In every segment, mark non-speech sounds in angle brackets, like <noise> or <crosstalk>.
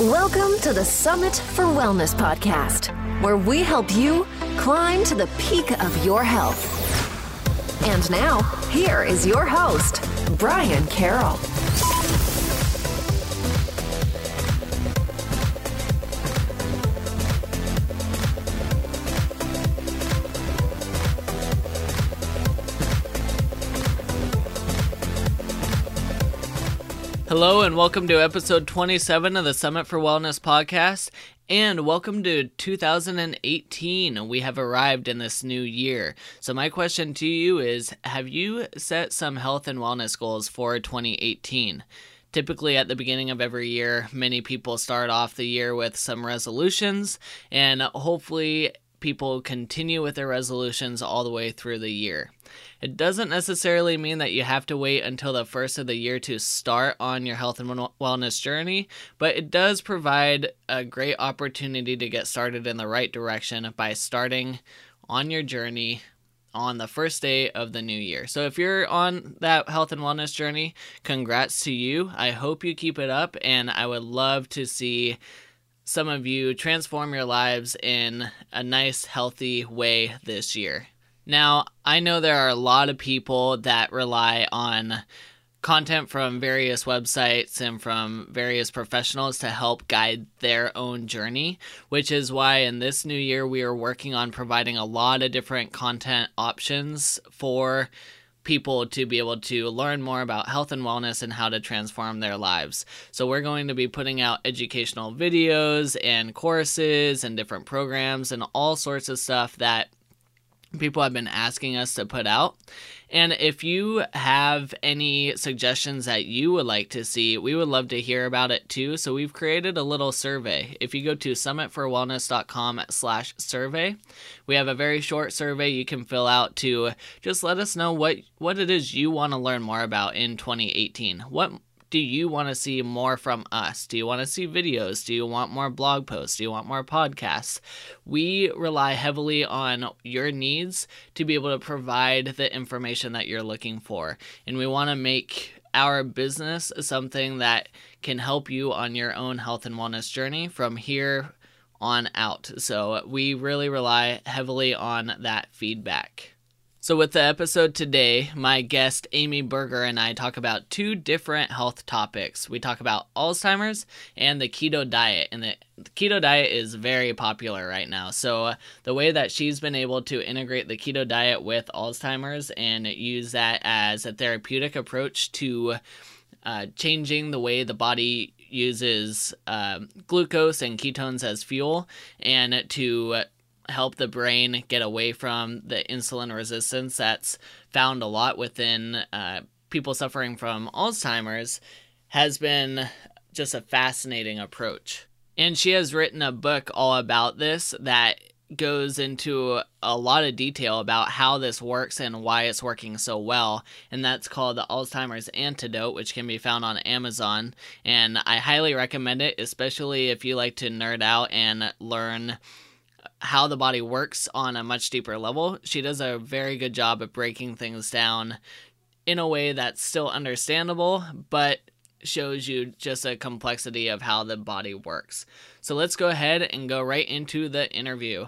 Welcome to the Summit for Wellness podcast, where we help you climb to the peak of your health. And now, here is your host, Brian Carroll. Hello, and welcome to episode 27 of the Summit for Wellness podcast. And welcome to 2018. We have arrived in this new year. So, my question to you is Have you set some health and wellness goals for 2018? Typically, at the beginning of every year, many people start off the year with some resolutions, and hopefully, people continue with their resolutions all the way through the year. It doesn't necessarily mean that you have to wait until the first of the year to start on your health and wellness journey, but it does provide a great opportunity to get started in the right direction by starting on your journey on the first day of the new year. So if you're on that health and wellness journey, congrats to you. I hope you keep it up and I would love to see some of you transform your lives in a nice, healthy way this year. Now, I know there are a lot of people that rely on content from various websites and from various professionals to help guide their own journey, which is why in this new year we are working on providing a lot of different content options for people to be able to learn more about health and wellness and how to transform their lives. So, we're going to be putting out educational videos and courses and different programs and all sorts of stuff that people have been asking us to put out. And if you have any suggestions that you would like to see, we would love to hear about it too. So we've created a little survey. If you go to summitforwellness.com slash survey, we have a very short survey you can fill out to just let us know what, what it is you want to learn more about in 2018. What do you want to see more from us? Do you want to see videos? Do you want more blog posts? Do you want more podcasts? We rely heavily on your needs to be able to provide the information that you're looking for. And we want to make our business something that can help you on your own health and wellness journey from here on out. So we really rely heavily on that feedback. So, with the episode today, my guest Amy Berger and I talk about two different health topics. We talk about Alzheimer's and the keto diet. And the, the keto diet is very popular right now. So, uh, the way that she's been able to integrate the keto diet with Alzheimer's and use that as a therapeutic approach to uh, changing the way the body uses uh, glucose and ketones as fuel and to help the brain get away from the insulin resistance that's found a lot within uh, people suffering from Alzheimer's has been just a fascinating approach. And she has written a book all about this that goes into a lot of detail about how this works and why it's working so well. And that's called the Alzheimer's Antidote, which can be found on Amazon. And I highly recommend it, especially if you like to nerd out and learn how the body works on a much deeper level. She does a very good job of breaking things down in a way that's still understandable, but shows you just a complexity of how the body works. So let's go ahead and go right into the interview.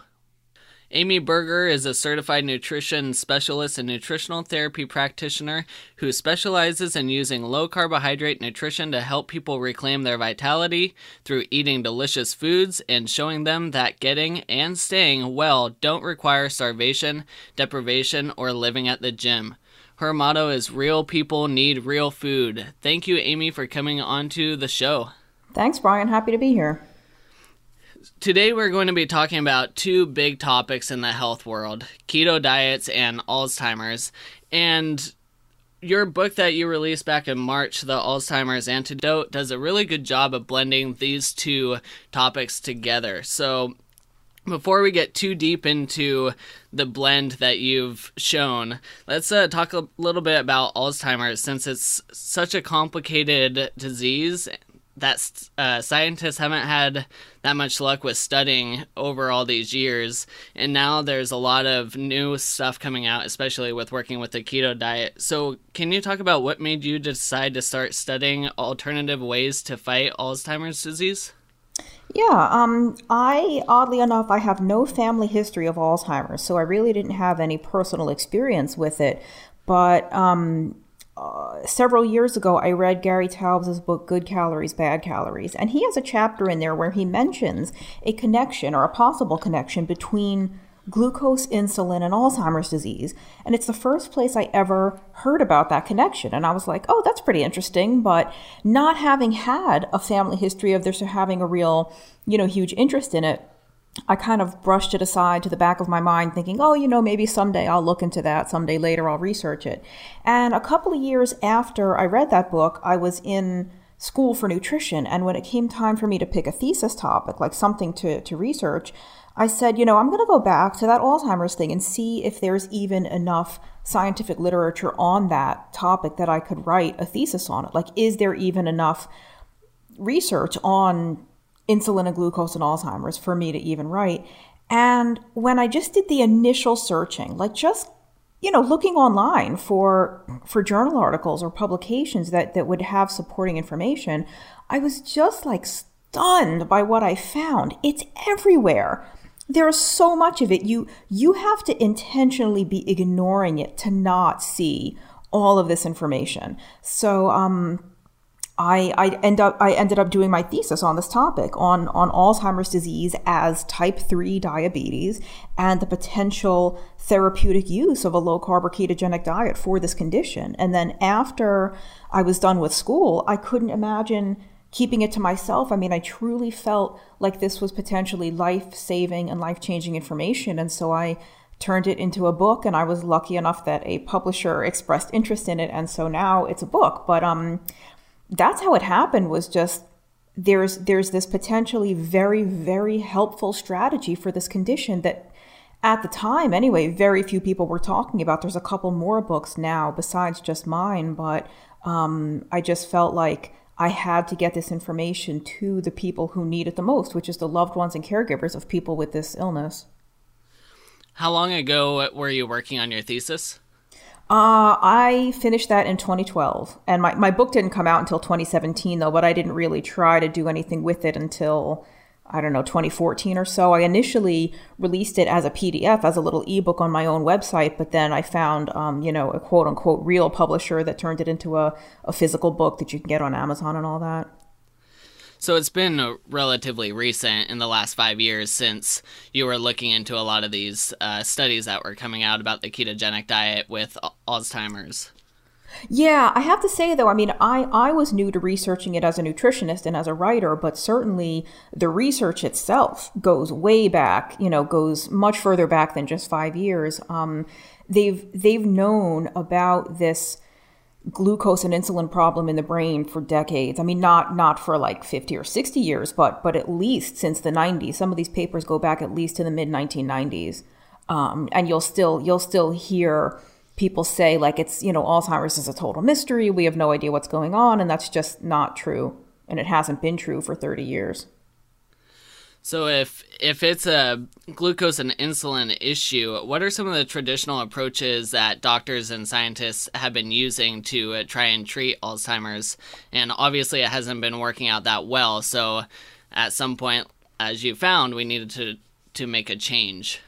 Amy Berger is a certified nutrition specialist and nutritional therapy practitioner who specializes in using low carbohydrate nutrition to help people reclaim their vitality through eating delicious foods and showing them that getting and staying well don't require starvation, deprivation, or living at the gym. Her motto is Real people need real food. Thank you, Amy, for coming onto the show. Thanks, Brian. Happy to be here. Today, we're going to be talking about two big topics in the health world keto diets and Alzheimer's. And your book that you released back in March, The Alzheimer's Antidote, does a really good job of blending these two topics together. So, before we get too deep into the blend that you've shown, let's uh, talk a little bit about Alzheimer's since it's such a complicated disease that uh, scientists haven't had that much luck with studying over all these years. And now there's a lot of new stuff coming out, especially with working with the keto diet. So, can you talk about what made you decide to start studying alternative ways to fight Alzheimer's disease? Yeah, um, I oddly enough, I have no family history of Alzheimer's, so I really didn't have any personal experience with it. But um, uh, several years ago, I read Gary Taubes' book, Good Calories, Bad Calories, and he has a chapter in there where he mentions a connection or a possible connection between glucose, insulin, and Alzheimer's disease. And it's the first place I ever heard about that connection. And I was like, oh, that's pretty interesting. But not having had a family history of this or having a real, you know, huge interest in it, I kind of brushed it aside to the back of my mind, thinking, oh, you know, maybe someday I'll look into that. Someday later I'll research it. And a couple of years after I read that book, I was in school for nutrition. And when it came time for me to pick a thesis topic, like something to, to research, I said, you know, I'm going to go back to that Alzheimer's thing and see if there's even enough scientific literature on that topic that I could write a thesis on it. Like, is there even enough research on insulin and glucose and Alzheimer's for me to even write? And when I just did the initial searching, like just you know looking online for for journal articles or publications that that would have supporting information i was just like stunned by what i found. It's everywhere. There's so much of it. You you have to intentionally be ignoring it to not see all of this information. So um I, I end up I ended up doing my thesis on this topic on on Alzheimer's disease as type 3 diabetes and the potential therapeutic use of a low carb or ketogenic diet for this condition. And then after I was done with school, I couldn't imagine keeping it to myself. I mean, I truly felt like this was potentially life saving and life changing information. And so I turned it into a book and I was lucky enough that a publisher expressed interest in it. And so now it's a book. But um, that's how it happened was just there's there's this potentially very very helpful strategy for this condition that at the time anyway very few people were talking about there's a couple more books now besides just mine but um, i just felt like I had to get this information to the people who need it the most, which is the loved ones and caregivers of people with this illness. How long ago were you working on your thesis? Uh, I finished that in 2012. And my, my book didn't come out until 2017, though, but I didn't really try to do anything with it until I don't know, 2014 or so. I initially released it as a PDF, as a little ebook on my own website, but then I found, um, you know, a quote unquote real publisher that turned it into a, a physical book that you can get on Amazon and all that. So it's been relatively recent in the last five years since you were looking into a lot of these uh, studies that were coming out about the ketogenic diet with Alzheimer's. Yeah, I have to say though, I mean, I, I was new to researching it as a nutritionist and as a writer, but certainly the research itself goes way back, you know, goes much further back than just five years. Um, they've they've known about this glucose and insulin problem in the brain for decades. I mean, not not for like 50 or 60 years, but but at least since the 90s. Some of these papers go back at least to the mid 1990s, um, and you'll still you'll still hear people say like it's you know alzheimer's is a total mystery. We have no idea what's going on. And that's just not true. And it hasn't been true for 30 years so if if it's a glucose and insulin issue what are some of the traditional approaches that doctors and scientists have been using to uh, try and treat alzheimer's? And obviously it hasn't been working out that well. So at some point as you found we needed to to make a change.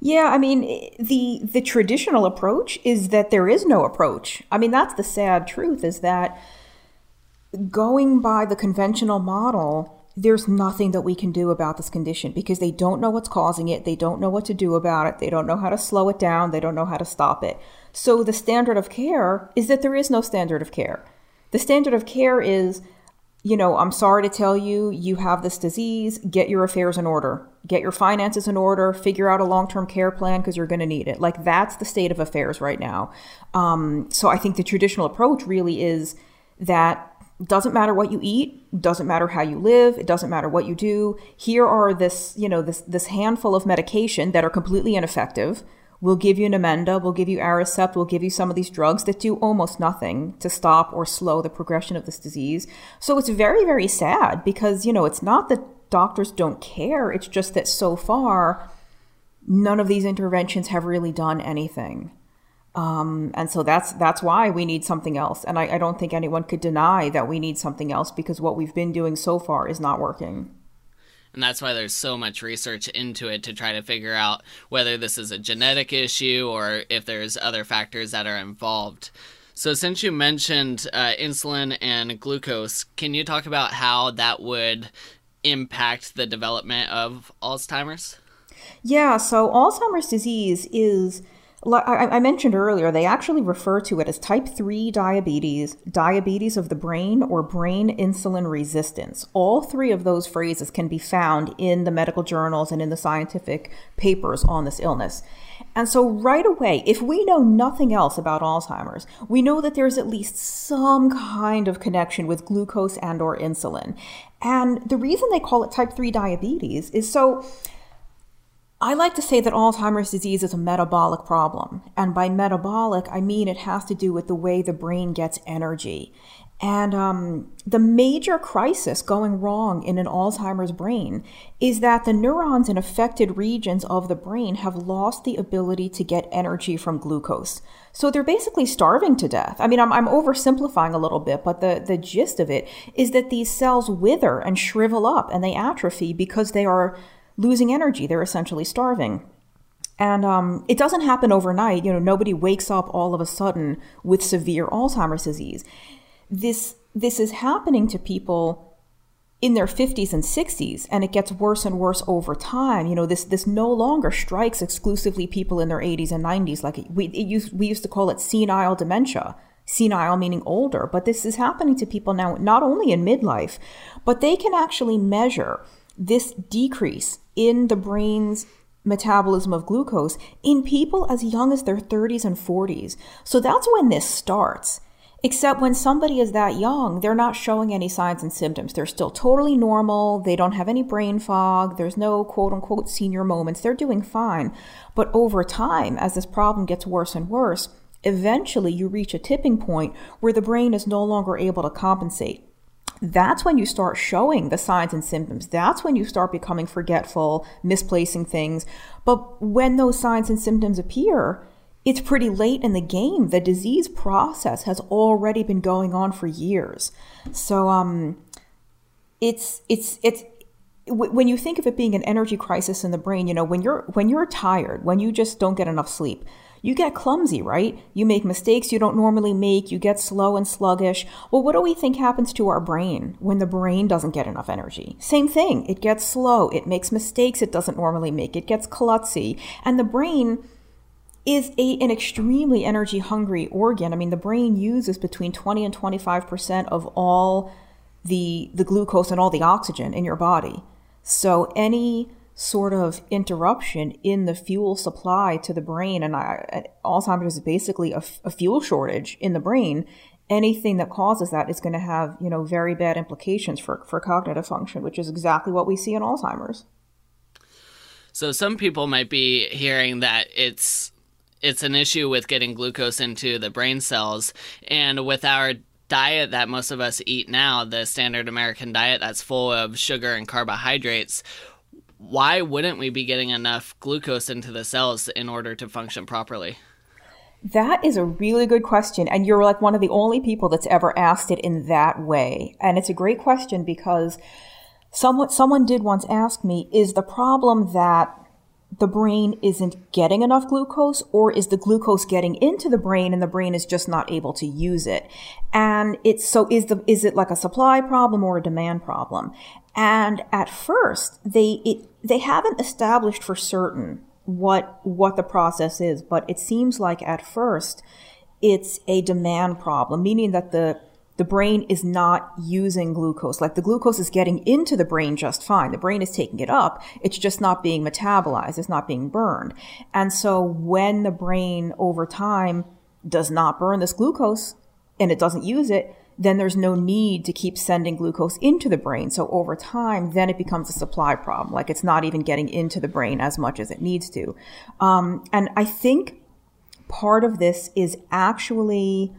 Yeah, I mean the the traditional approach is that there is no approach. I mean that's the sad truth is that going by the conventional model, there's nothing that we can do about this condition because they don't know what's causing it, they don't know what to do about it, they don't know how to slow it down, they don't know how to stop it. So the standard of care is that there is no standard of care. The standard of care is you know, I'm sorry to tell you, you have this disease. Get your affairs in order. Get your finances in order. Figure out a long term care plan because you're going to need it. Like, that's the state of affairs right now. Um, so I think the traditional approach really is that doesn't matter what you eat doesn't matter how you live it doesn't matter what you do here are this you know this this handful of medication that are completely ineffective We'll give you an Namenda, we'll give you Aricept, we'll give you some of these drugs that do almost nothing to stop or slow the progression of this disease. So it's very, very sad because, you know, it's not that doctors don't care, it's just that so far, none of these interventions have really done anything. Um, and so that's that's why we need something else. And I, I don't think anyone could deny that we need something else because what we've been doing so far is not working. And that's why there's so much research into it to try to figure out whether this is a genetic issue or if there's other factors that are involved. So, since you mentioned uh, insulin and glucose, can you talk about how that would impact the development of Alzheimer's? Yeah, so Alzheimer's disease is I mentioned earlier, they actually refer to it as type 3 diabetes, diabetes of the brain, or brain insulin resistance. All three of those phrases can be found in the medical journals and in the scientific papers on this illness. And so, right away, if we know nothing else about Alzheimer's, we know that there's at least some kind of connection with glucose and or insulin. And the reason they call it type 3 diabetes is so I like to say that Alzheimer's disease is a metabolic problem. And by metabolic, I mean it has to do with the way the brain gets energy. And um, the major crisis going wrong in an Alzheimer's brain is that the neurons in affected regions of the brain have lost the ability to get energy from glucose. So they're basically starving to death. I mean, I'm, I'm oversimplifying a little bit, but the, the gist of it is that these cells wither and shrivel up and they atrophy because they are losing energy. They're essentially starving. And um, it doesn't happen overnight. You know, nobody wakes up all of a sudden with severe Alzheimer's disease. This this is happening to people in their 50s and 60s, and it gets worse and worse over time. You know, this this no longer strikes exclusively people in their 80s and 90s. Like we it used, we used to call it senile dementia. Senile meaning older, but this is happening to people now, not only in midlife, but they can actually measure this decrease in the brain's metabolism of glucose in people as young as their 30s and 40s. So that's when this starts. Except when somebody is that young, they're not showing any signs and symptoms. They're still totally normal. They don't have any brain fog. There's no quote unquote senior moments. They're doing fine. But over time, as this problem gets worse and worse, eventually you reach a tipping point where the brain is no longer able to compensate that's when you start showing the signs and symptoms. That's when you start becoming forgetful, misplacing things. But when those signs and symptoms appear, it's pretty late in the game. The disease process has already been going on for years. So um it's it's it's when you think of it being an energy crisis in the brain, you know, when you're when you're tired, when you just don't get enough sleep, you get clumsy, right? You make mistakes you don't normally make, you get slow and sluggish. Well, what do we think happens to our brain when the brain doesn't get enough energy? Same thing. It gets slow, it makes mistakes it doesn't normally make, it gets klutzy. And the brain is a, an extremely energy hungry organ. I mean, the brain uses between 20 and 25% of all the, the glucose and all the oxygen in your body. So any sort of interruption in the fuel supply to the brain. And I, Alzheimer's is basically a, a fuel shortage in the brain. Anything that causes that is going to have, you know, very bad implications for, for cognitive function, which is exactly what we see in Alzheimer's. So some people might be hearing that it's it's an issue with getting glucose into the brain cells and with our diet that most of us eat now, the standard American diet that's full of sugar and carbohydrates, why wouldn't we be getting enough glucose into the cells in order to function properly? That is a really good question. And you're like one of the only people that's ever asked it in that way. And it's a great question because someone, someone did once ask me, is the problem that the brain isn't getting enough glucose or is the glucose getting into the brain and the brain is just not able to use it and it's so is the is it like a supply problem or a demand problem and at first, they it, they haven't established for certain what what the process is, but it seems like at first it's a demand problem, meaning that the the brain is not using glucose. Like the glucose is getting into the brain just fine. The brain is taking it up. It's just not being metabolized. It's not being burned. And so when the brain over time does not burn this glucose and it doesn't use it, then there's no need to keep sending glucose into the brain. So over time, then it becomes a supply problem. Like it's not even getting into the brain as much as it needs to. Um, and I think part of this is actually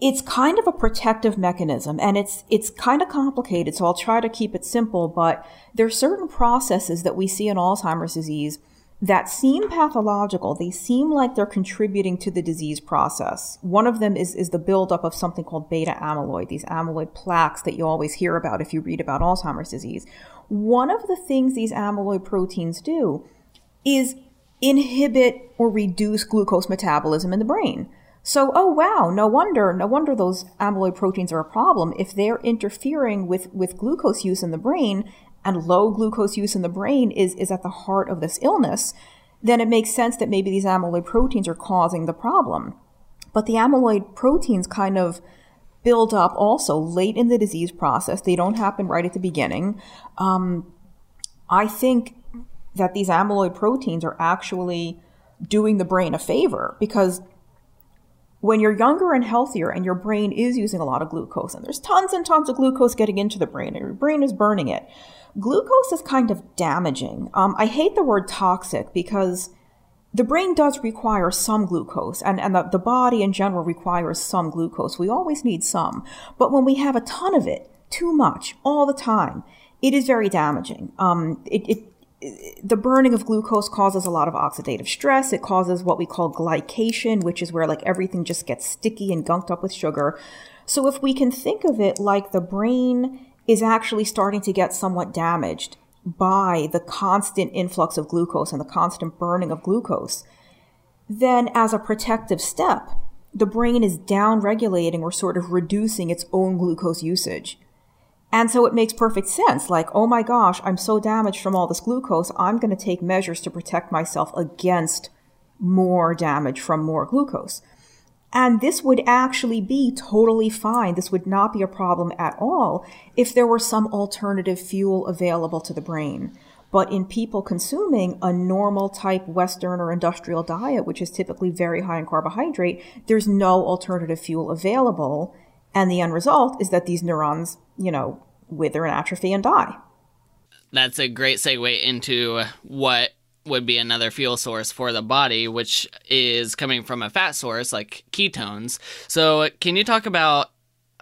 it's kind of a protective mechanism and it's it's kind of complicated so i'll try to keep it simple but there are certain processes that we see in alzheimer's disease that seem pathological. They seem like they're contributing to the disease process. One of them is, is the buildup of something called beta amyloid, these amyloid plaques that you always hear about if you read about Alzheimer's disease. One of the things these amyloid proteins do is inhibit or reduce glucose metabolism in the brain. So, oh wow, no wonder, no wonder those amyloid proteins are a problem. If they're interfering with, with glucose use in the brain, and low glucose use in the brain is, is at the heart of this illness, then it makes sense that maybe these amyloid proteins are causing the problem. But the amyloid proteins kind of build up also late in the disease process. They don't happen right at the beginning. Um, I think that these amyloid proteins are actually doing the brain a favor because when you're younger and healthier and your brain is using a lot of glucose and there's tons and tons of glucose getting into the brain and your brain is burning it glucose is kind of damaging um, i hate the word toxic because the brain does require some glucose and, and the, the body in general requires some glucose we always need some but when we have a ton of it too much all the time it is very damaging um, it, it the burning of glucose causes a lot of oxidative stress. It causes what we call glycation, which is where like everything just gets sticky and gunked up with sugar. So if we can think of it like the brain is actually starting to get somewhat damaged by the constant influx of glucose and the constant burning of glucose, then as a protective step, the brain is down regulating or sort of reducing its own glucose usage. And so it makes perfect sense. Like, oh my gosh, I'm so damaged from all this glucose. I'm going to take measures to protect myself against more damage from more glucose. And this would actually be totally fine. This would not be a problem at all if there were some alternative fuel available to the brain. But in people consuming a normal type Western or industrial diet, which is typically very high in carbohydrate, there's no alternative fuel available. And the end result is that these neurons, you know, wither and atrophy and die. That's a great segue into what would be another fuel source for the body, which is coming from a fat source like ketones. So, can you talk about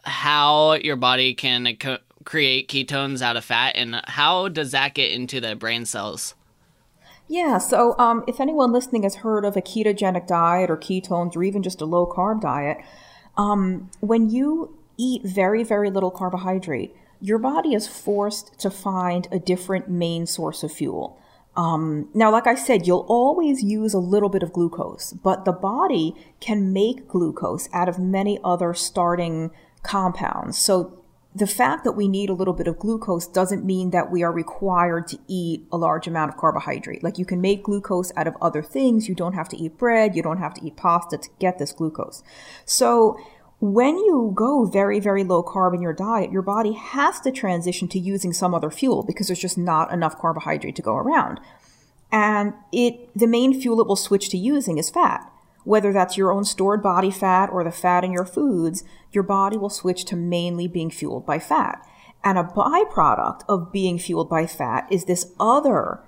how your body can co- create ketones out of fat and how does that get into the brain cells? Yeah, so um, if anyone listening has heard of a ketogenic diet or ketones or even just a low carb diet, um, when you eat very, very little carbohydrate, your body is forced to find a different main source of fuel. Um, now, like I said, you'll always use a little bit of glucose, but the body can make glucose out of many other starting compounds. So the fact that we need a little bit of glucose doesn't mean that we are required to eat a large amount of carbohydrate. Like you can make glucose out of other things. You don't have to eat bread. You don't have to eat pasta to get this glucose. So when you go very, very low carb in your diet, your body has to transition to using some other fuel because there's just not enough carbohydrate to go around. And it, the main fuel it will switch to using is fat. Whether that's your own stored body fat or the fat in your foods, your body will switch to mainly being fueled by fat. And a byproduct of being fueled by fat is this other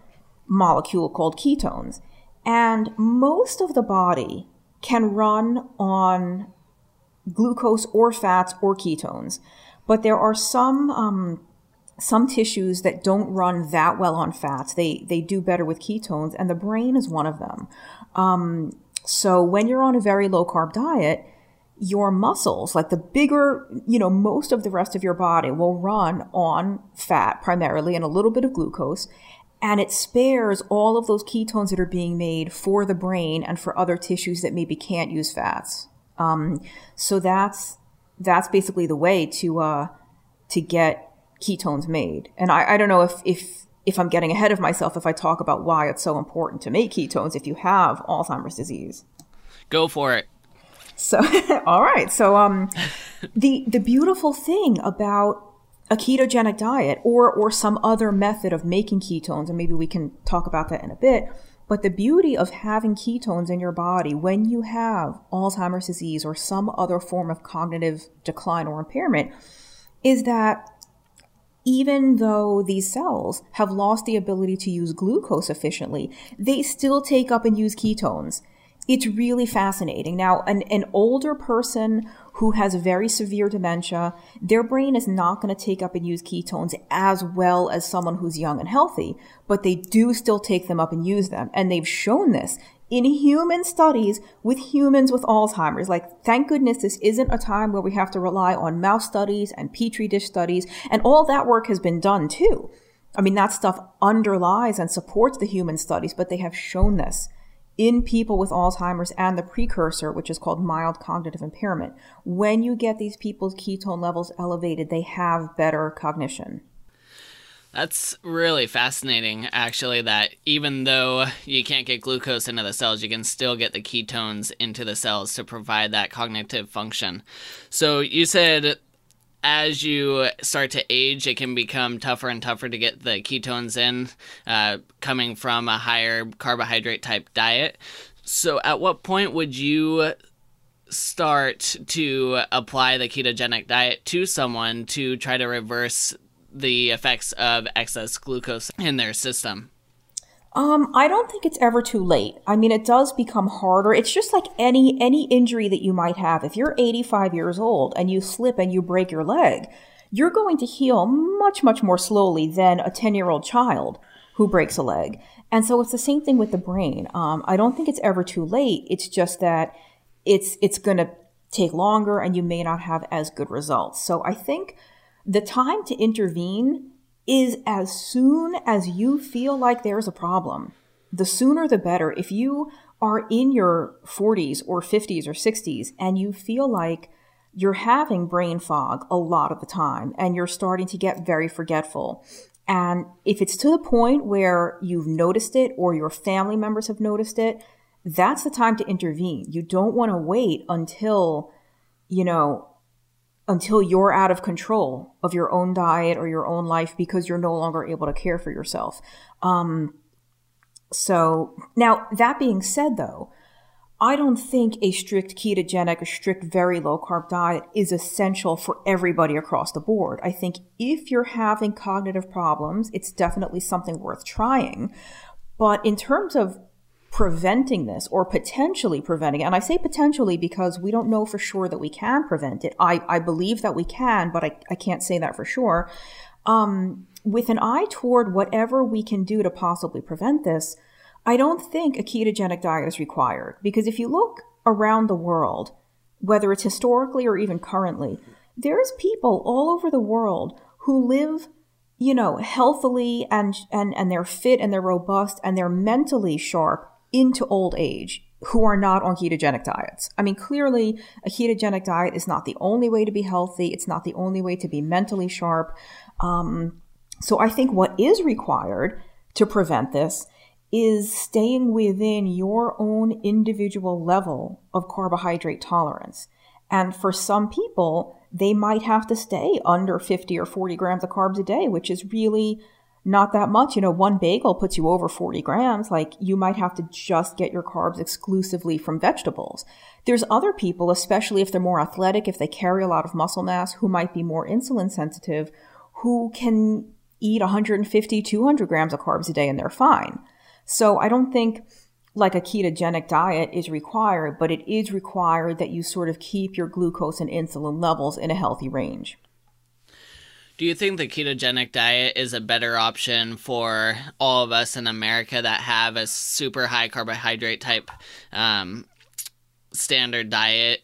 molecule called ketones. And most of the body can run on glucose or fats or ketones. But there are some um, some tissues that don't run that well on fats. They they do better with ketones, and the brain is one of them. Um, so when you're on a very low carb diet, your muscles, like the bigger, you know, most of the rest of your body will run on fat primarily and a little bit of glucose. And it spares all of those ketones that are being made for the brain and for other tissues that maybe can't use fats. Um, so that's that's basically the way to uh, to get ketones made. And I, I don't know if if if I'm getting ahead of myself if I talk about why it's so important to make ketones if you have Alzheimer's disease. Go for it. So, <laughs> all right. So, um, the the beautiful thing about a ketogenic diet or or some other method of making ketones, and maybe we can talk about that in a bit, but the beauty of having ketones in your body when you have Alzheimer's disease or some other form of cognitive decline or impairment is that even though these cells have lost the ability to use glucose efficiently, they still take up and use ketones. It's really fascinating. Now, an, an older person who has very severe dementia, their brain is not going to take up and use ketones as well as someone who's young and healthy, but they do still take them up and use them. And they've shown this in human studies with humans with Alzheimer's. Like, thank goodness this isn't a time where we have to rely on mouse studies and petri dish studies, and all that work has been done too. I mean, that stuff underlies and supports the human studies, but they have shown this in people with Alzheimer's and the precursor, which is called mild cognitive impairment. When you get these people's ketone levels elevated, they have better cognition. That's really fascinating, actually, that even though you can't get glucose into the cells, you can still get the ketones into the cells to provide that cognitive function. So you said as you start to age, it can become tougher and tougher to get the ketones in, uh, coming from a higher carbohydrate type diet. So, at what point would you start to apply the ketogenic diet to someone to try to reverse the effects of excess glucose in their system? Um, I don't think it's ever too late. I mean, it does become harder. It's just like any any injury that you might have. If you're 85 years old and you slip and you break your leg, you're going to heal much much more slowly than a 10-year-old child who breaks a leg. And so it's the same thing with the brain. Um, I don't think it's ever too late. It's just that it's it's going to take longer and you may not have as good results. So I think the time to intervene is as soon as you feel like there's a problem, the sooner the better. If you are in your 40s or 50s or 60s and you feel like you're having brain fog a lot of the time and you're starting to get very forgetful. And if it's to the point where you've noticed it or your family members have noticed it, that's the time to intervene. You don't want to wait until, you know, until you're out of control of your own diet or your own life because you're no longer able to care for yourself. Um, so now that being said, though, I don't think a strict ketogenic, a strict very low carb diet is essential for everybody across the board. I think if you're having cognitive problems, it's definitely something worth trying. But in terms of preventing this or potentially preventing it. And I say potentially because we don't know for sure that we can prevent it. I, I believe that we can, but I, I can't say that for sure. Um, with an eye toward whatever we can do to possibly prevent this, I don't think a ketogenic diet is required. Because if you look around the world, whether it's historically or even currently, there's people all over the world who live you know healthily and and and they're fit and they're robust and they're mentally sharp into old age who are not on ketogenic diets. I mean, clearly, a ketogenic diet is not the only way to be healthy. It's not the only way to be mentally sharp. Um, so I think what is required to prevent this is staying within your own individual level of carbohydrate tolerance. And for some people, they might have to stay under 50 or 40 grams of carbs a day, which is really not that much. You know, one bagel puts you over 40 grams. Like you might have to just get your carbs exclusively from vegetables. There's other people, especially if they're more athletic, if they carry a lot of muscle mass, who might be more insulin sensitive, who can eat 150, 200 grams of carbs a day and they're fine. So I don't think like a ketogenic diet is required, but it is required that you sort of keep your glucose and insulin levels in a healthy range. Do you think the ketogenic diet is a better option for all of us in America that have a super high carbohydrate type um, standard diet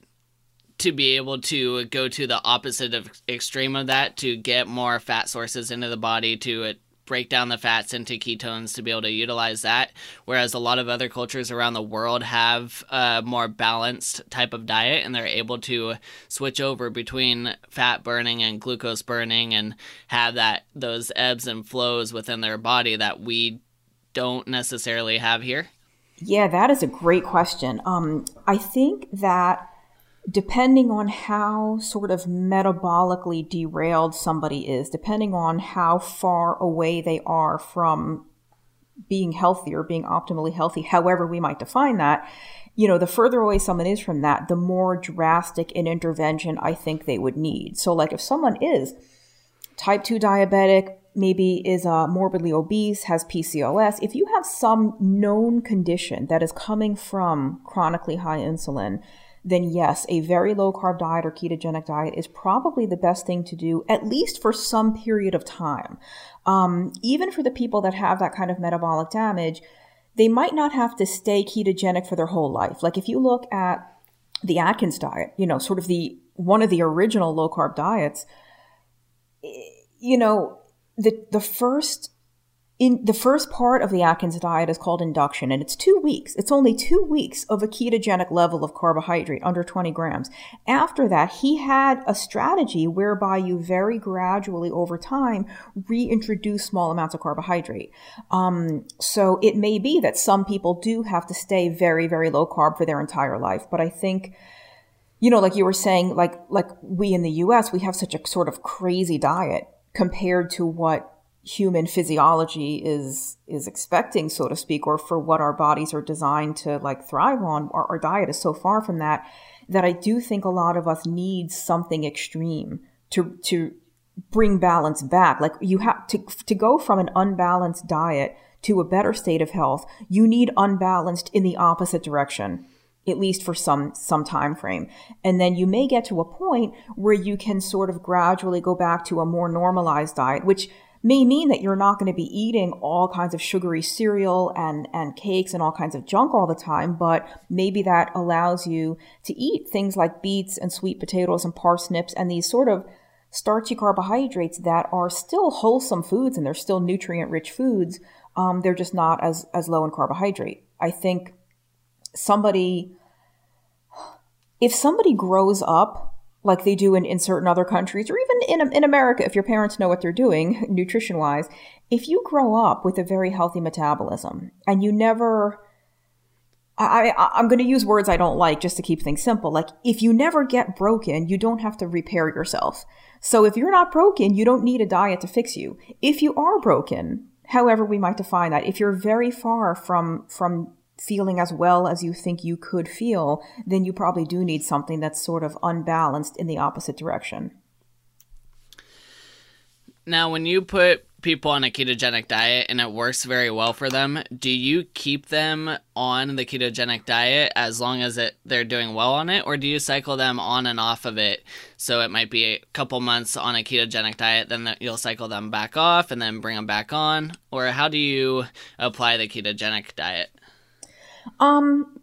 to be able to go to the opposite of extreme of that to get more fat sources into the body to break down the fats into ketones to be able to utilize that. Whereas a lot of other cultures around the world have a more balanced type of diet and they're able to switch over between fat burning and glucose burning and have that those ebbs and flows within their body that we don't necessarily have here. Yeah, that is a great question. Um, I think that depending on how sort of metabolically derailed somebody is, depending on how far away they are from being healthy or being optimally healthy, however we might define that, you know, the further away someone is from that, the more drastic an intervention I think they would need. So, like if someone is type 2 diabetic, maybe is uh, morbidly obese, has PCOS, if you have some known condition that is coming from chronically high insulin, then yes, a very low carb diet or ketogenic diet is probably the best thing to do, at least for some period of time. Um, even for the people that have that kind of metabolic damage, they might not have to stay ketogenic for their whole life. Like if you look at the Atkins diet, you know, sort of the one of the original low carb diets, you know, the the first in the first part of the Atkins diet is called induction, and it's two weeks. It's only two weeks of a ketogenic level of carbohydrate under 20 grams. After that, he had a strategy whereby you very gradually over time reintroduce small amounts of carbohydrate. Um, so it may be that some people do have to stay very, very low carb for their entire life, but I think you know, like you were saying, like like we in the U.S. we have such a sort of crazy diet compared to what human physiology is is expecting so to speak or for what our bodies are designed to like thrive on our, our, diet is so far from that that i do think a lot of us need something extreme to to bring balance back. Like you have to to go from an unbalanced diet to a better state of health you need unbalanced in the opposite direction at least for some some time frame. And then you may get to a point where you can sort of gradually go back to a more normalized diet which may mean that you're not going to be eating all kinds of sugary cereal and, and cakes and all kinds of junk all the time, but maybe that allows you to eat things like beets and sweet potatoes and parsnips and these sort of starchy carbohydrates that are still wholesome foods and they're still nutrient rich foods. Um, they're just not as, as low in carbohydrate. I think somebody, if somebody grows up like they do in, in certain other countries or even in, in America, if your parents know what they're doing <laughs> nutrition wise, if you grow up with a very healthy metabolism and you never, I, I, I'm going to use words I don't like just to keep things simple. Like if you never get broken, you don't have to repair yourself. So if you're not broken, you don't need a diet to fix you. If you are broken, however we might define that, if you're very far from, from feeling as well as you think you could feel, then you probably do need something that's sort of unbalanced in the opposite direction. Now, when you put people on a ketogenic diet and it works very well for them, do you keep them on the ketogenic diet as long as it, they're doing well on it, or do you cycle them on and off of it? So it might be a couple months on a ketogenic diet, then you'll cycle them back off and then bring them back on, or how do you apply the ketogenic diet? Um,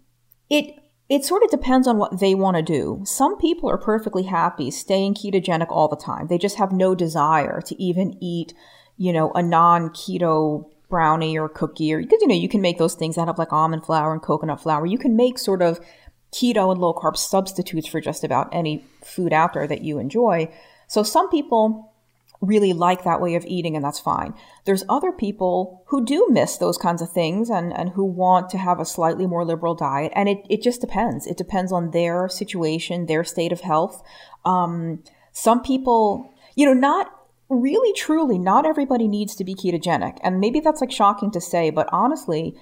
it it sort of depends on what they want to do. Some people are perfectly happy staying ketogenic all the time. They just have no desire to even eat, you know, a non-keto brownie or cookie or because you know you can make those things out of like almond flour and coconut flour. You can make sort of keto and low carb substitutes for just about any food out there that you enjoy. So some people really like that way of eating and that's fine. There's other people who do miss those kinds of things and, and who want to have a slightly more liberal diet. And it, it just depends. It depends on their situation, their state of health. Um, some people, you know, not really truly, not everybody needs to be ketogenic. And maybe that's like shocking to say, but honestly,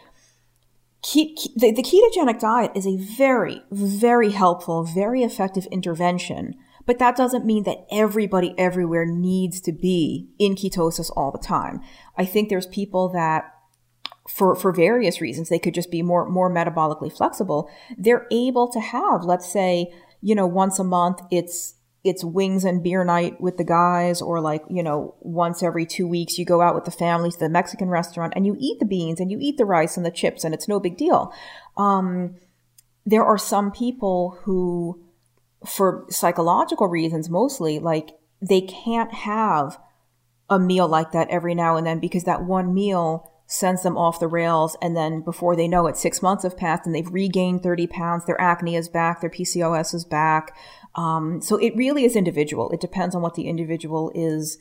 the, the ketogenic diet is a very, very helpful, very effective intervention but that doesn't mean that everybody everywhere needs to be in ketosis all the time. I think there's people that for, for various reasons, they could just be more, more metabolically flexible. They're able to have, let's say, you know, once a month, it's, it's wings and beer night with the guys, or like, you know, once every two weeks, you go out with the family to the Mexican restaurant and you eat the beans and you eat the rice and the chips and it's no big deal. Um, there are some people who for psychological reasons mostly, like they can't have a meal like that every now and then because that one meal sends them off the rails. And then before they know it, six months have passed and they've regained 30 pounds. Their acne is back. Their PCOS is back. Um, so it really is individual. It depends on what the individual is,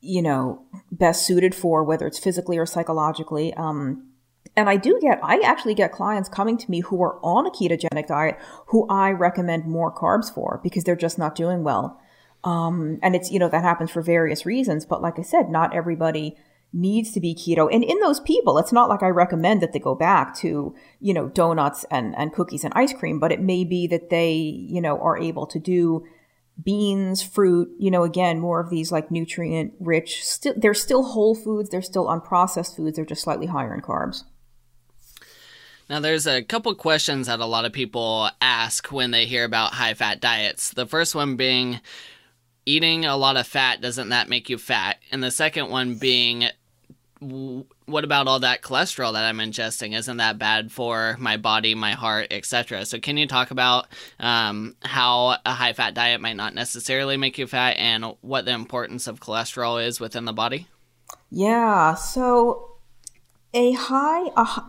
you know, best suited for, whether it's physically or psychologically. Um, and I do get, I actually get clients coming to me who are on a ketogenic diet who I recommend more carbs for because they're just not doing well. Um, and it's, you know, that happens for various reasons. But like I said, not everybody needs to be keto. And in those people, it's not like I recommend that they go back to, you know, donuts and, and cookies and ice cream, but it may be that they, you know, are able to do beans, fruit, you know, again, more of these like nutrient rich, still, they're still whole foods. They're still unprocessed foods. They're just slightly higher in carbs. Now, there's a couple questions that a lot of people ask when they hear about high fat diets. The first one being, eating a lot of fat, doesn't that make you fat? And the second one being, what about all that cholesterol that I'm ingesting? Isn't that bad for my body, my heart, etc.? So, can you talk about um, how a high fat diet might not necessarily make you fat and what the importance of cholesterol is within the body? Yeah. So, a high, a,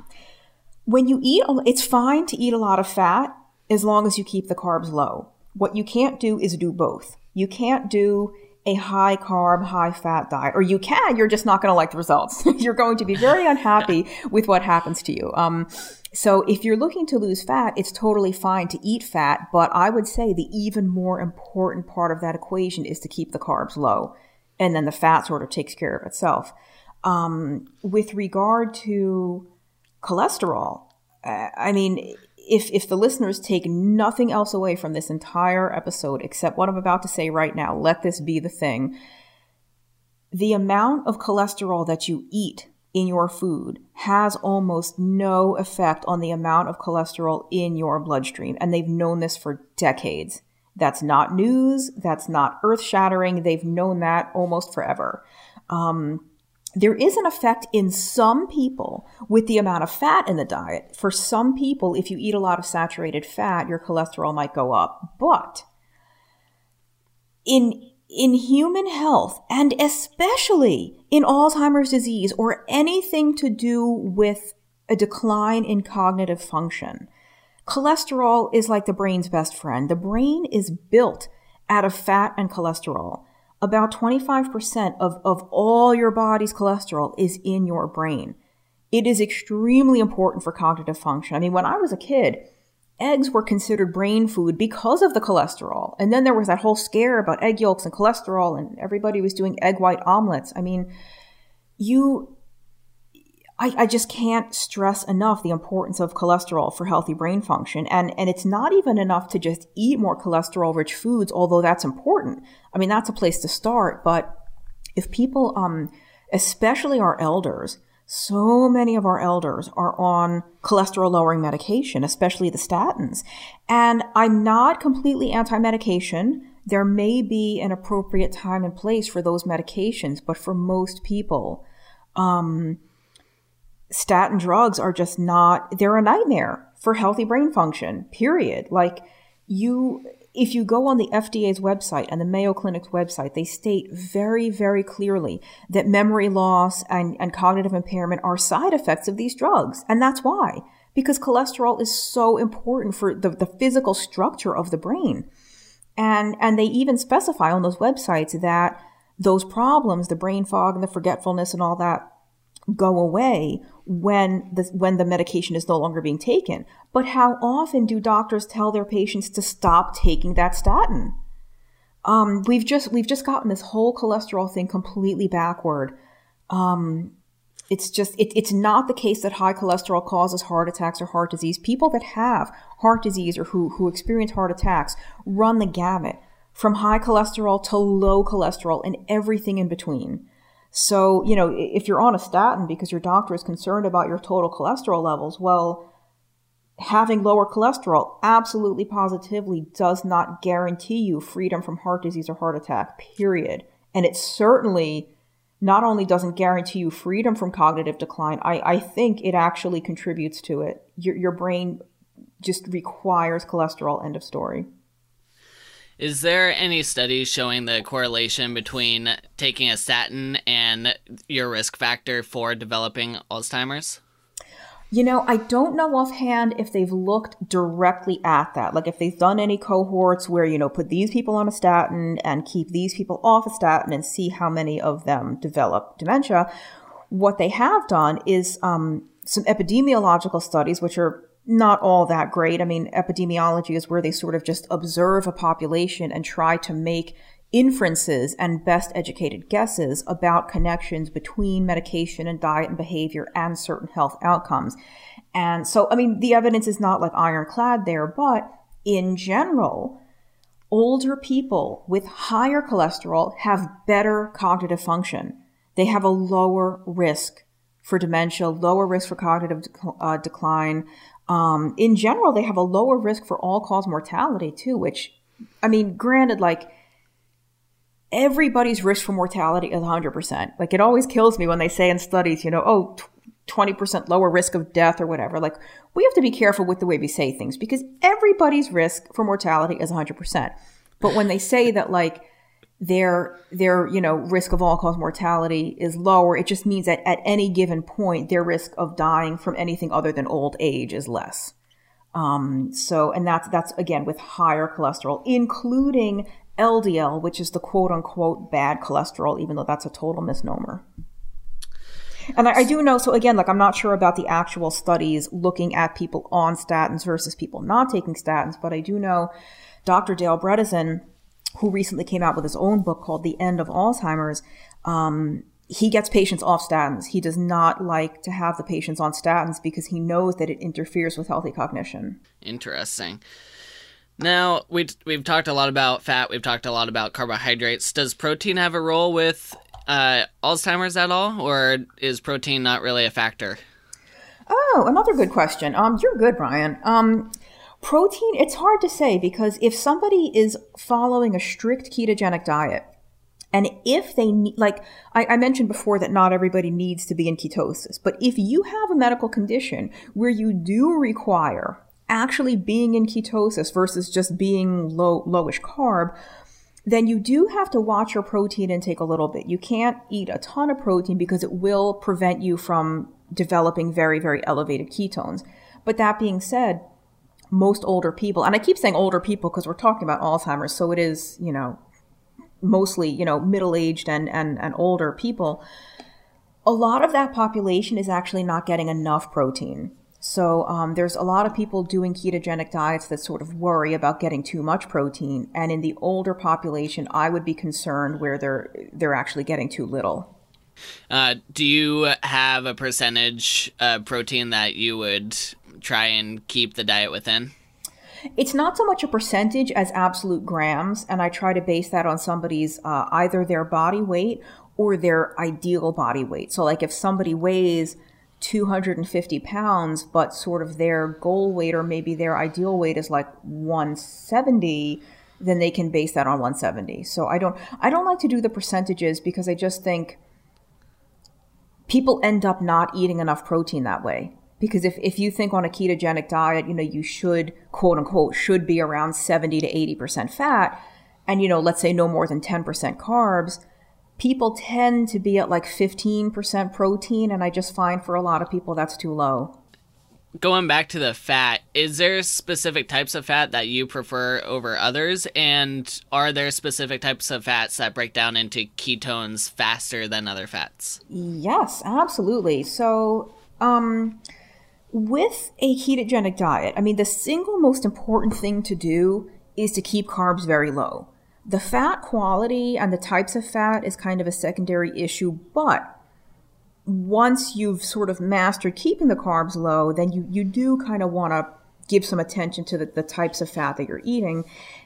when you eat, it's fine to eat a lot of fat as long as you keep the carbs low. What you can't do is do both. You can't do a high carb, high fat diet, or you can, you're just not going to like the results. <laughs> you're going to be very unhappy with what happens to you. Um, so if you're looking to lose fat, it's totally fine to eat fat, but I would say the even more important part of that equation is to keep the carbs low. And then the fat sort of takes care of itself. Um, with regard to cholesterol, I mean, if if the listeners take nothing else away from this entire episode except what I'm about to say right now, let this be the thing. The amount of cholesterol that you eat in your food has almost no effect on the amount of cholesterol in your bloodstream. And they've known this for decades. That's not news. That's not earth shattering. They've known that almost forever. Um, there is an effect in some people with the amount of fat in the diet. For some people, if you eat a lot of saturated fat, your cholesterol might go up. But in in human health and especially in Alzheimer's disease or anything to do with a decline in cognitive function, cholesterol is like the brain's best friend. The brain is built out of fat and cholesterol about 25% of, of all your body's cholesterol is in your brain. It is extremely important for cognitive function. I mean, when I was a kid, eggs were considered brain food because of the cholesterol. And then there was that whole scare about egg yolks and cholesterol, and everybody was doing egg white omelets. I mean, you I, I just can't stress enough the importance of cholesterol for healthy brain function. And, and it's not even enough to just eat more cholesterol rich foods, although that's important. I mean, that's a place to start. But if people, um, especially our elders, so many of our elders are on cholesterol lowering medication, especially the statins. And I'm not completely anti medication. There may be an appropriate time and place for those medications, but for most people, um, statin drugs are just not, they're a nightmare for healthy brain function, period. Like you, if you go on the FDA's website and the Mayo Clinic's website, they state very, very clearly that memory loss and, and cognitive impairment are side effects of these drugs. And that's why, because cholesterol is so important for the, the physical structure of the brain. And, and they even specify on those websites that those problems, the brain fog and the forgetfulness and all that, go away when the, when the medication is no longer being taken. But how often do doctors tell their patients to stop taking that statin? Um, we've just we've just gotten this whole cholesterol thing completely backward. Um, it's just it, it's not the case that high cholesterol causes heart attacks or heart disease. People that have heart disease or who who experience heart attacks run the gamut from high cholesterol to low cholesterol and everything in between. So, you know, if you're on a statin because your doctor is concerned about your total cholesterol levels, well, having lower cholesterol absolutely positively does not guarantee you freedom from heart disease or heart attack, period. And it certainly not only doesn't guarantee you freedom from cognitive decline, I, I think it actually contributes to it. Your, your brain just requires cholesterol, end of story. Is there any studies showing the correlation between taking a statin and your risk factor for developing Alzheimer's? You know, I don't know offhand if they've looked directly at that. Like if they've done any cohorts where, you know, put these people on a statin and keep these people off a statin and see how many of them develop dementia. What they have done is um, some epidemiological studies, which are not all that great. I mean, epidemiology is where they sort of just observe a population and try to make inferences and best educated guesses about connections between medication and diet and behavior and certain health outcomes. And so, I mean, the evidence is not like ironclad there, but in general, older people with higher cholesterol have better cognitive function. They have a lower risk for dementia, lower risk for cognitive uh, decline. Um, in general, they have a lower risk for all cause mortality too, which, I mean, granted, like everybody's risk for mortality is 100%. Like it always kills me when they say in studies, you know, oh, 20% lower risk of death or whatever. Like we have to be careful with the way we say things because everybody's risk for mortality is 100%. But when they say that like their their you know risk of all cause mortality is lower, it just means that at any given point their risk of dying from anything other than old age is less. Um, so and that's that's again with higher cholesterol, including LDL, which is the quote unquote bad cholesterol, even though that's a total misnomer. And I, I, do know, so again, like I'm not sure about the actual studies looking at people on statins versus people not taking statins, but I do know Dr. Dale Bredesen, who recently came out with his own book called The End of Alzheimer's, um, he gets patients off statins. He does not like to have the patients on statins because he knows that it interferes with healthy cognition. Interesting. Now we we've talked a lot about fat. We've talked a lot about carbohydrates. Does protein have a role with uh, Alzheimer's at all, or is protein not really a factor? Oh, another good question. Um, you're good, Brian. Um, protein. It's hard to say because if somebody is following a strict ketogenic diet, and if they need, like I, I, mentioned before, that not everybody needs to be in ketosis, but if you have a medical condition where you do require actually being in ketosis versus just being low lowish carb, then you do have to watch your protein intake a little bit. You can't eat a ton of protein because it will prevent you from developing very, very elevated ketones. But that being said, most older people, and I keep saying older people because we're talking about Alzheimer's, so it is, you know, mostly, you know, middle aged and, and, and older people. A lot of that population is actually not getting enough protein. So um, there's a lot of people doing ketogenic diets that sort of worry about getting too much protein, and in the older population, I would be concerned where they're they're actually getting too little. Uh, do you have a percentage uh, protein that you would try and keep the diet within? It's not so much a percentage as absolute grams, and I try to base that on somebody's uh, either their body weight or their ideal body weight. So, like if somebody weighs 250 pounds, but sort of their goal weight or maybe their ideal weight is like 170, then they can base that on 170. So I don't I don't like to do the percentages because I just think people end up not eating enough protein that way. Because if, if you think on a ketogenic diet, you know, you should quote unquote should be around 70 to 80% fat and you know, let's say no more than 10% carbs, people tend to be at like 15% protein, and I just find for a lot of people that's too low. Going back to the fat, is there specific types of fat that you prefer over others? And are there specific types of fats that break down into ketones faster than other fats? Yes, absolutely. So, um, with a ketogenic diet, I mean, the single most important thing to do is to keep carbs very low. The fat quality and the types of fat is kind of a secondary issue, but once you've sort of mastered keeping the carbs low, then you, you do kind of want to give some attention to the, the types of fat that you're eating.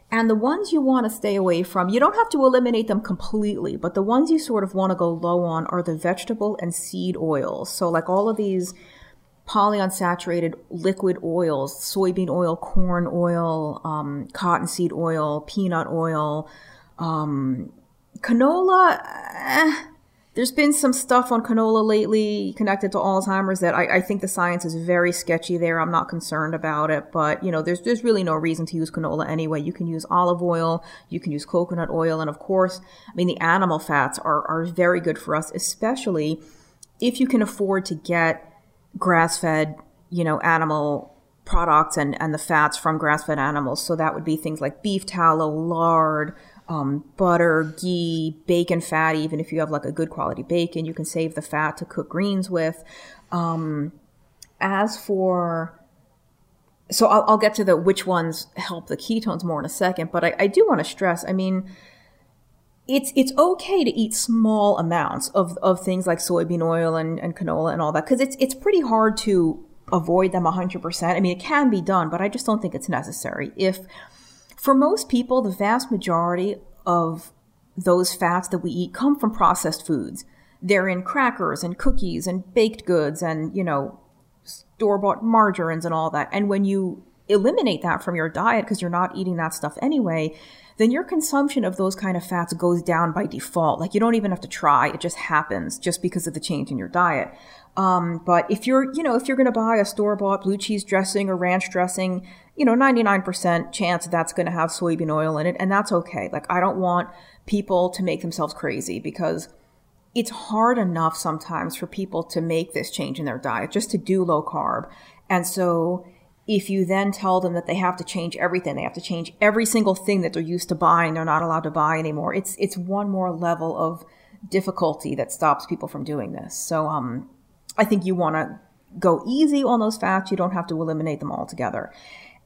And the ones you want to stay away from, you don't have to eliminate them completely, but the ones you sort of want to go low on are the vegetable and seed oils. So, like all of these polyunsaturated liquid oils, soybean oil, corn oil, um, cottonseed oil, peanut oil, um, canola. Eh, there's been some stuff on canola lately connected to Alzheimer's that I, I, think the science is very sketchy there. I'm not concerned about it, but you know, there's there's really no reason to use canola anyway. You can use olive oil, you can use coconut oil, and of course, I mean the animal fats are are very good for us, especially if you can afford to get grass fed, you know, animal products and, and the fats from grass fed animals. So that would be things like beef tallow, lard, um, butter, ghee, bacon fat. Even if you have like a good quality bacon, you can save the fat to cook greens with. Um, as for so I'll, I'll, get to the which ones help the ketones more in a second, but I, I do want to stress. I mean, it's it's okay to eat small amounts of, of things like soybean oil and, and canola and all that because it's it's pretty hard to avoid them 100%. I mean, it can be done, but I just don't think it's necessary. If for most people, the vast majority of those fats that we eat come from processed foods. they're in crackers and cookies and baked goods and, you know, store bought margarines and all that. And when you eliminate that from your diet because you're not eating that stuff anyway, then your consumption of those kind of fats goes down by default. Like you don't even have to try. It just happens just because of the change in your diet. Um, but if you're, you know, if you're going to buy a store bought blue cheese dressing or ranch dressing, you know, 99% chance that's going to have soybean oil in it. And that's okay. Like I don't want people to make themselves crazy because it's hard enough sometimes for people to make this change in their diet, just to do low carb. And so if you then tell them that they have to change everything, they have to change every single thing that they're used to buying, they're not allowed to buy anymore. It's it's one more level of difficulty that stops people from doing this. So um I think you want to go easy on those fats. You don't have to eliminate them altogether.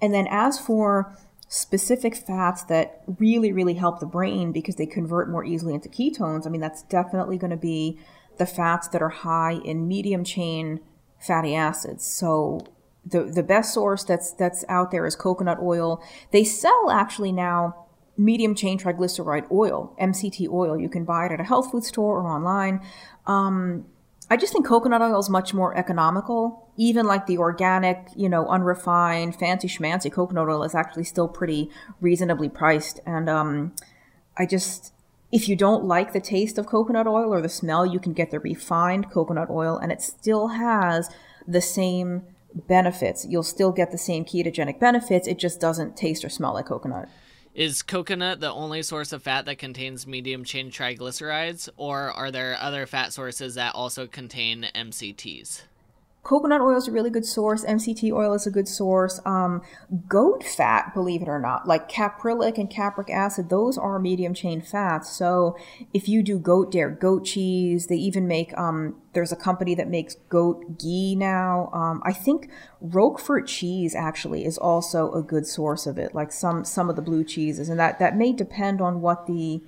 And then as for specific fats that really, really help the brain because they convert more easily into ketones, I mean, that's definitely going to be the fats that are high in medium chain fatty acids. So the, the best source that's, that's out there is coconut oil. They sell actually now medium chain triglyceride oil, MCT oil. You can buy it at a health food store or online. Um, I just think coconut oil is much more economical. Even like the organic, you know, unrefined, fancy schmancy coconut oil is actually still pretty reasonably priced. And um, I just, if you don't like the taste of coconut oil or the smell, you can get the refined coconut oil, and it still has the same benefits. You'll still get the same ketogenic benefits. It just doesn't taste or smell like coconut. Is coconut the only source of fat that contains medium chain triglycerides, or are there other fat sources that also contain MCTs? Coconut oil is a really good source. MCT oil is a good source. Um, goat fat, believe it or not, like caprylic and capric acid, those are medium chain fats. So if you do goat dairy, goat cheese, they even make, um, there's a company that makes goat ghee now. Um, I think Roquefort cheese actually is also a good source of it, like some, some of the blue cheeses. And that, that may depend on what the,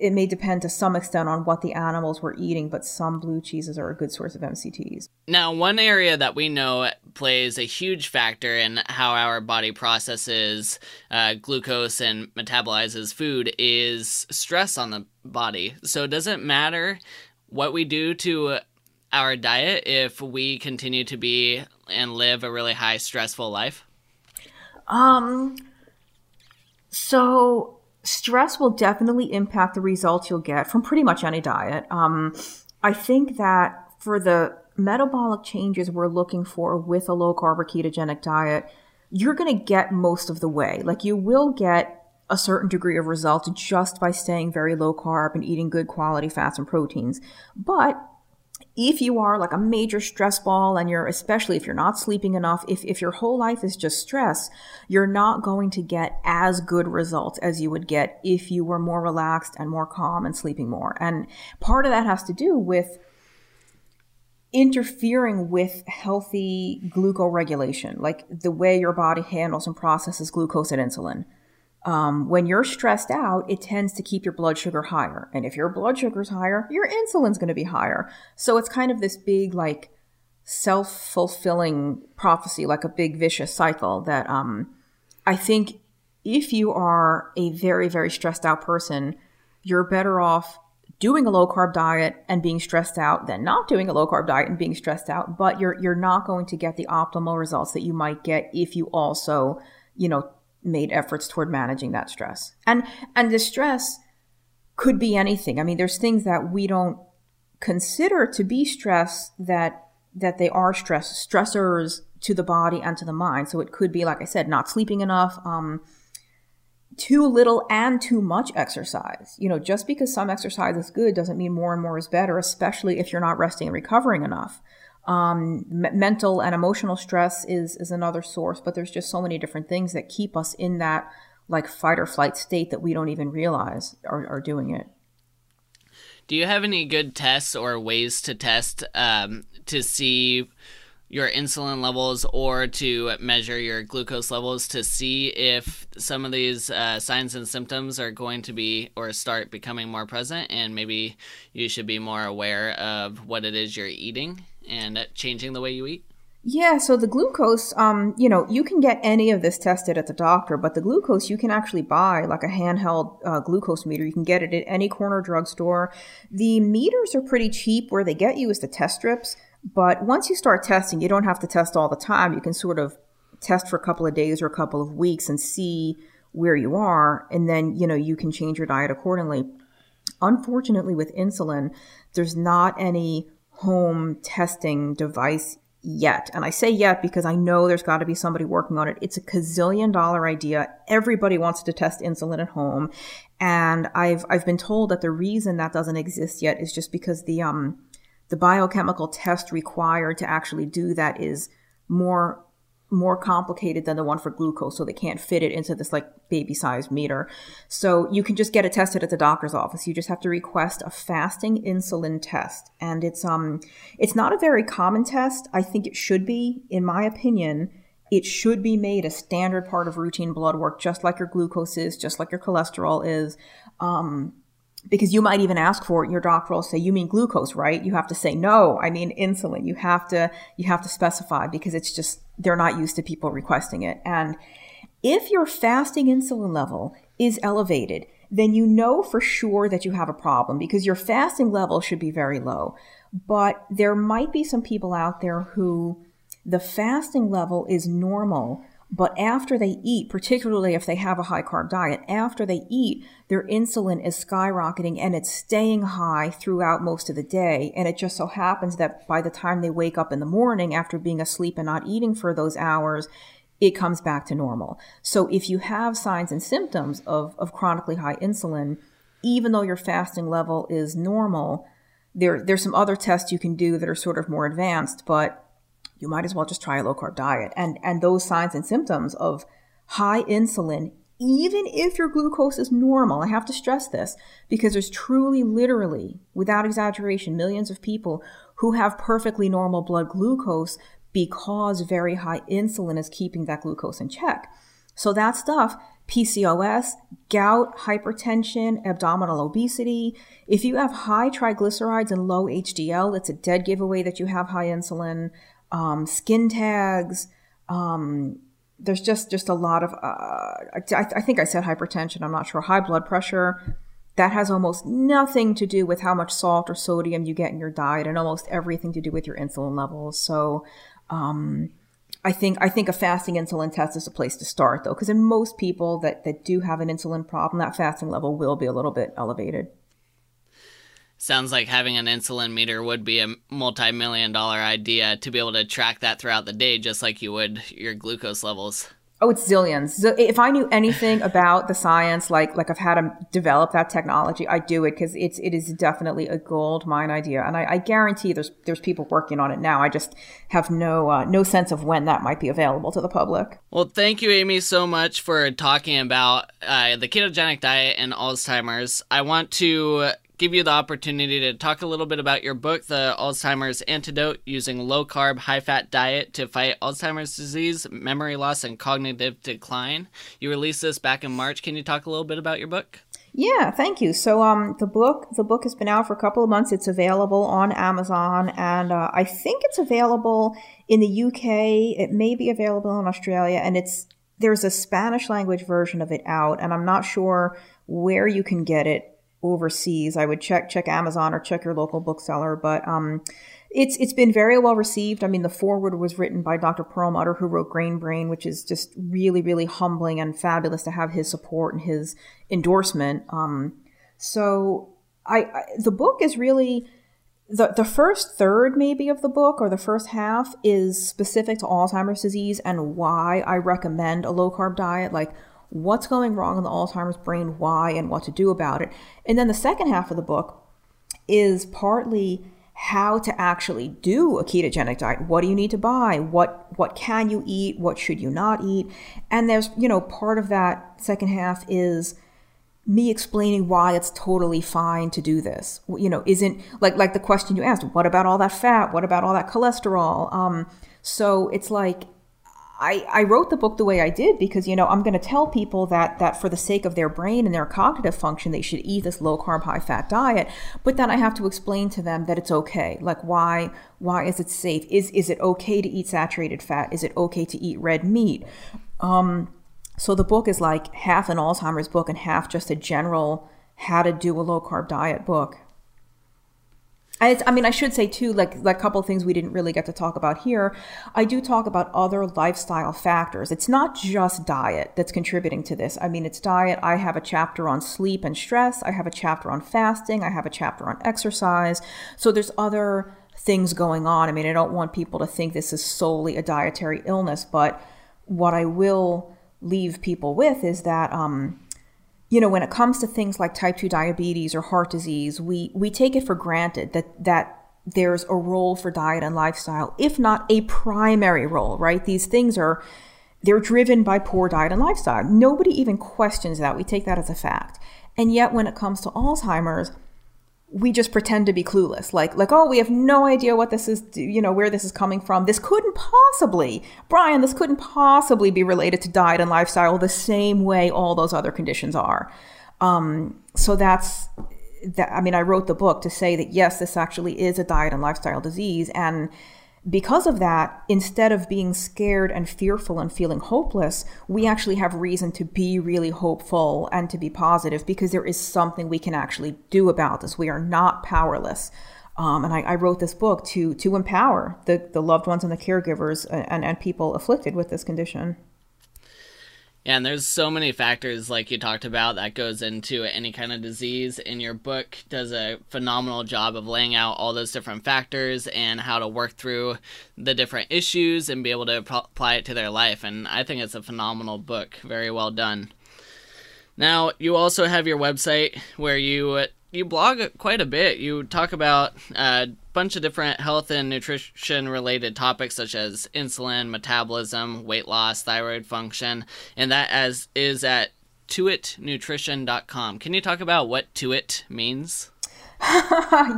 it may depend to some extent on what the animals were eating, but some blue cheeses are a good source of MCTs. Now, one area that we know plays a huge factor in how our body processes uh, glucose and metabolizes food is stress on the body. So, does it matter what we do to our diet if we continue to be and live a really high stressful life? Um, so stress will definitely impact the results you'll get from pretty much any diet. Um, I think that for the metabolic changes we're looking for with a low carb or ketogenic diet, you're going to get most of the way. Like you will get a certain degree of results just by staying very low carb and eating good quality fats and proteins. But if you are like a major stress ball and you're especially if you're not sleeping enough if, if your whole life is just stress you're not going to get as good results as you would get if you were more relaxed and more calm and sleeping more. And part of that has to do with interfering with healthy glucoregulation like the way your body handles and processes glucose and insulin um, when you're stressed out, it tends to keep your blood sugar higher. And if your blood sugar's higher, your insulin's going to be higher. So it's kind of this big, like, self fulfilling prophecy, like a big vicious cycle that um, I think if you are a very, very stressed out person, you're better off doing a low carb diet and being stressed out than not doing a low carb diet and being stressed out. But you're, you're not going to get the optimal results that you might get if you also, you know, made efforts toward managing that stress. And and the stress could be anything. I mean, there's things that we don't consider to be stress that that they are stress stressors to the body and to the mind. So it could be, like I said, not sleeping enough, um, too little and too much exercise. You know, just because some exercise is good doesn't mean more and more is better, especially if you're not resting and recovering enough. Um, m- mental and emotional stress is is another source, but there's just so many different things that keep us in that like fight or flight state that we don't even realize are, are doing it. Do you have any good tests or ways to test um, to see your insulin levels or to measure your glucose levels to see if some of these uh, signs and symptoms are going to be or start becoming more present and maybe you should be more aware of what it is you're eating and changing the way you eat? Yeah, so the glucose, um, you know, you can get any of this tested at the doctor, but the glucose you can actually buy like a handheld uh, glucose meter. You can get it at any corner drugstore. The meters are pretty cheap. Where they get you is the test strips. But once you start testing, you don't have to test all the time. You can sort of test for a couple of days or a couple of weeks and see where you are, and then you know you can change your diet accordingly. Unfortunately, with insulin, there's not any home testing device yet. And I say yet because I know there's got to be somebody working on it. It's a gazillion dollar idea. Everybody wants to test insulin at home. And I've I've been told that the reason that doesn't exist yet is just because the um the biochemical test required to actually do that is more more complicated than the one for glucose, so they can't fit it into this like baby sized meter. So you can just get it tested at the doctor's office. You just have to request a fasting insulin test. And it's um it's not a very common test. I think it should be, in my opinion. It should be made a standard part of routine blood work, just like your glucose is, just like your cholesterol is. Um, because you might even ask for it your doctor will say you mean glucose right? You have to say no. I mean insulin. You have to you have to specify because it's just they're not used to people requesting it. And if your fasting insulin level is elevated then you know for sure that you have a problem because your fasting level should be very low. But there might be some people out there who the fasting level is normal but after they eat, particularly if they have a high carb diet, after they eat, their insulin is skyrocketing and it's staying high throughout most of the day. And it just so happens that by the time they wake up in the morning after being asleep and not eating for those hours, it comes back to normal. So if you have signs and symptoms of, of chronically high insulin, even though your fasting level is normal, there, there's some other tests you can do that are sort of more advanced, but you might as well just try a low carb diet. And, and those signs and symptoms of high insulin, even if your glucose is normal, I have to stress this because there's truly, literally, without exaggeration, millions of people who have perfectly normal blood glucose because very high insulin is keeping that glucose in check. So that stuff, PCOS, gout, hypertension, abdominal obesity. If you have high triglycerides and low HDL, it's a dead giveaway that you have high insulin um, skin tags. Um, there's just just a lot of. Uh, I, I think I said hypertension. I'm not sure. High blood pressure. That has almost nothing to do with how much salt or sodium you get in your diet, and almost everything to do with your insulin levels. So, um, I think I think a fasting insulin test is a place to start, though, because in most people that that do have an insulin problem, that fasting level will be a little bit elevated sounds like having an insulin meter would be a multi-million dollar idea to be able to track that throughout the day just like you would your glucose levels. Oh it's zillions. So if i knew anything <laughs> about the science like like i've had to develop that technology i do it because it's it is definitely a gold mine idea. And I, I, guarantee there's there's people working on it now. I just have no uh, no sense of when that might be available to the public. Well thank you amy so much for talking about uh, the ketogenic diet and alzheimer's. I want to give you the opportunity to talk a little bit about your book, The Alzheimer's Antidote Using Low Carb, High Fat Diet to Fight Alzheimer's Disease, Memory Loss, and Cognitive Decline. You released this back in March. Can you talk a little bit about your book? Yeah, thank you. So, um, the book the book has been out for a couple of months. It's available on Amazon, and uh, I think it's available in the UK. It may be available in Australia, and it's there's a Spanish language version of it out, and I'm not sure where you can get it overseas. I would check check Amazon or check your local bookseller, but um, it's it's been very well received. I mean, the foreword was written by Dr. Perlmutter, who wrote Grain Brain, which is just really really humbling and fabulous to have his support and his endorsement. Um, so I, I the book is really the, the first third maybe of the book or the first half is specific to Alzheimer's disease and why I recommend a low carb diet. Like what's going wrong in the Alzheimer's brain, why, and what to do about it. And then the second half of the book is partly how to actually do a ketogenic diet. What do you need to buy? What what can you eat? What should you not eat? And there's, you know, part of that second half is me explaining why it's totally fine to do this. You know, isn't like like the question you asked, what about all that fat? What about all that cholesterol? Um, so it's like I, I wrote the book the way I did because you know I'm going to tell people that that for the sake of their brain and their cognitive function they should eat this low carb high fat diet. But then I have to explain to them that it's okay. Like why why is it safe? Is is it okay to eat saturated fat? Is it okay to eat red meat? Um, so the book is like half an Alzheimer's book and half just a general how to do a low carb diet book I, I mean, I should say too, like, like a couple things we didn't really get to talk about here. I do talk about other lifestyle factors. It's not just diet that's contributing to this. I mean, it's diet. I have a chapter on sleep and stress. I have a chapter on fasting. I have a chapter on exercise. So there's other things going on. I mean, I don't want people to think this is solely a dietary illness, but what I will leave people with is that um, you know, when it comes to things like type 2 diabetes or heart disease, we, we take it for granted that, that there's a role for diet and lifestyle, if not a primary role, right? These things are, they're driven by poor diet and lifestyle. Nobody even questions that. We take that as a fact. And yet, when it comes to Alzheimer's, we just pretend to be clueless. Like like oh we have no idea what this is you know where this is coming from. This couldn't possibly brian this couldn't possibly be related to diet and lifestyle the same way all those other conditions are. Um, so that's that i mean i wrote the book to say that yes this actually is a diet and lifestyle disease. And because of that, instead of being scared and fearful and feeling hopeless, we actually have reason to be really hopeful and to be positive because there is something we can actually do about this. We are not powerless. Um, and I, I, wrote this book to to empower the, the loved ones and the caregivers and, and people afflicted with this condition. Yeah, and there's so many factors like you talked about that goes into any kind of disease. And your book does a phenomenal job of laying out all those different factors and how to work through the different issues and be able to apply it to their life. And I think it's a phenomenal book. Very well done. Now, you also have your website where you you blog quite a bit. You talk about a bunch of different health and nutrition related topics such as insulin, metabolism, weight loss, thyroid function, and that as is at tuitnutrition.com. Can you talk about what tuit means? <laughs>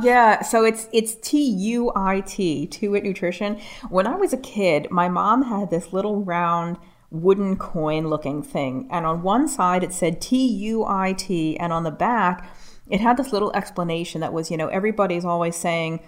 yeah, so it's it's T U I T, Tuit Nutrition. When I was a kid, my mom had this little round wooden coin looking thing, and on one side it said T U I T, and on the back it had this little explanation that was, you know, everybody's always saying,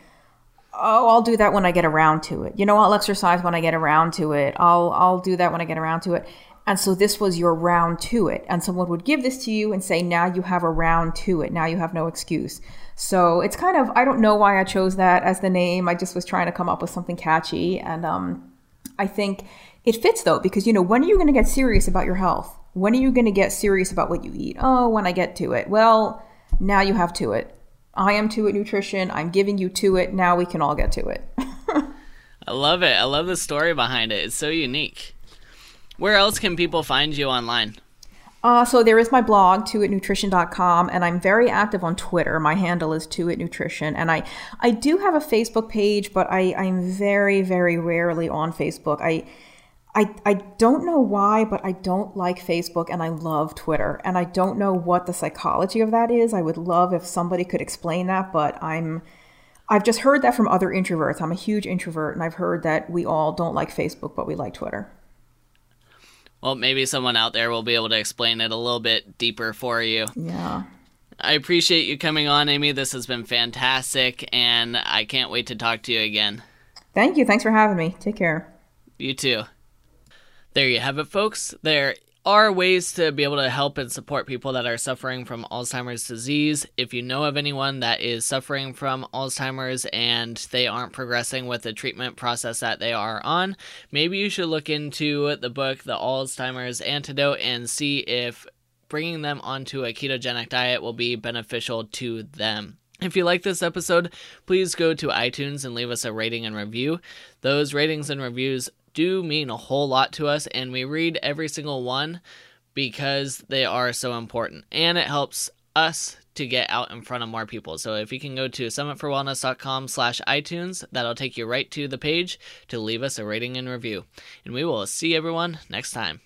"Oh, I'll do that when I get around to it." You know, I'll exercise when I get around to it. I'll I'll do that when I get around to it. And so this was your round to it. And someone would give this to you and say, "Now you have a round to it. Now you have no excuse." So it's kind of I don't know why I chose that as the name. I just was trying to come up with something catchy and um I think it fits though because you know, when are you going to get serious about your health? When are you going to get serious about what you eat? Oh, when I get to it. Well, now you have to it. I am to it nutrition. I'm giving you to it. Now we can all get to it. <laughs> I love it. I love the story behind it. It's so unique. Where else can people find you online? Uh, so there is my blog, tuitnutrition.com, and I'm very active on Twitter. My handle is tuitnutrition, and I, I do have a Facebook page, but I, I'm very, very rarely on Facebook. I I, I don't know why, but I don't like Facebook and I love Twitter. And I don't know what the psychology of that is. I would love if somebody could explain that, but I'm I've just heard that from other introverts. I'm a huge introvert and I've heard that we all don't like Facebook, but we like Twitter. Well, maybe someone out there will be able to explain it a little bit deeper for you. Yeah. I appreciate you coming on, Amy. This has been fantastic, and I can't wait to talk to you again. Thank you. Thanks for having me. Take care. You too. There you have it, folks. There are ways to be able to help and support people that are suffering from Alzheimer's disease. If you know of anyone that is suffering from Alzheimer's and they aren't progressing with the treatment process that they are on, maybe you should look into the book, The Alzheimer's Antidote, and see if bringing them onto a ketogenic diet will be beneficial to them. If you like this episode, please go to iTunes and leave us a rating and review. Those ratings and reviews do mean a whole lot to us, and we read every single one because they are so important. And it helps us to get out in front of more people. So if you can go to summitforwellness.com slash iTunes, that'll take you right to the page to leave us a rating and review. And we will see everyone next time.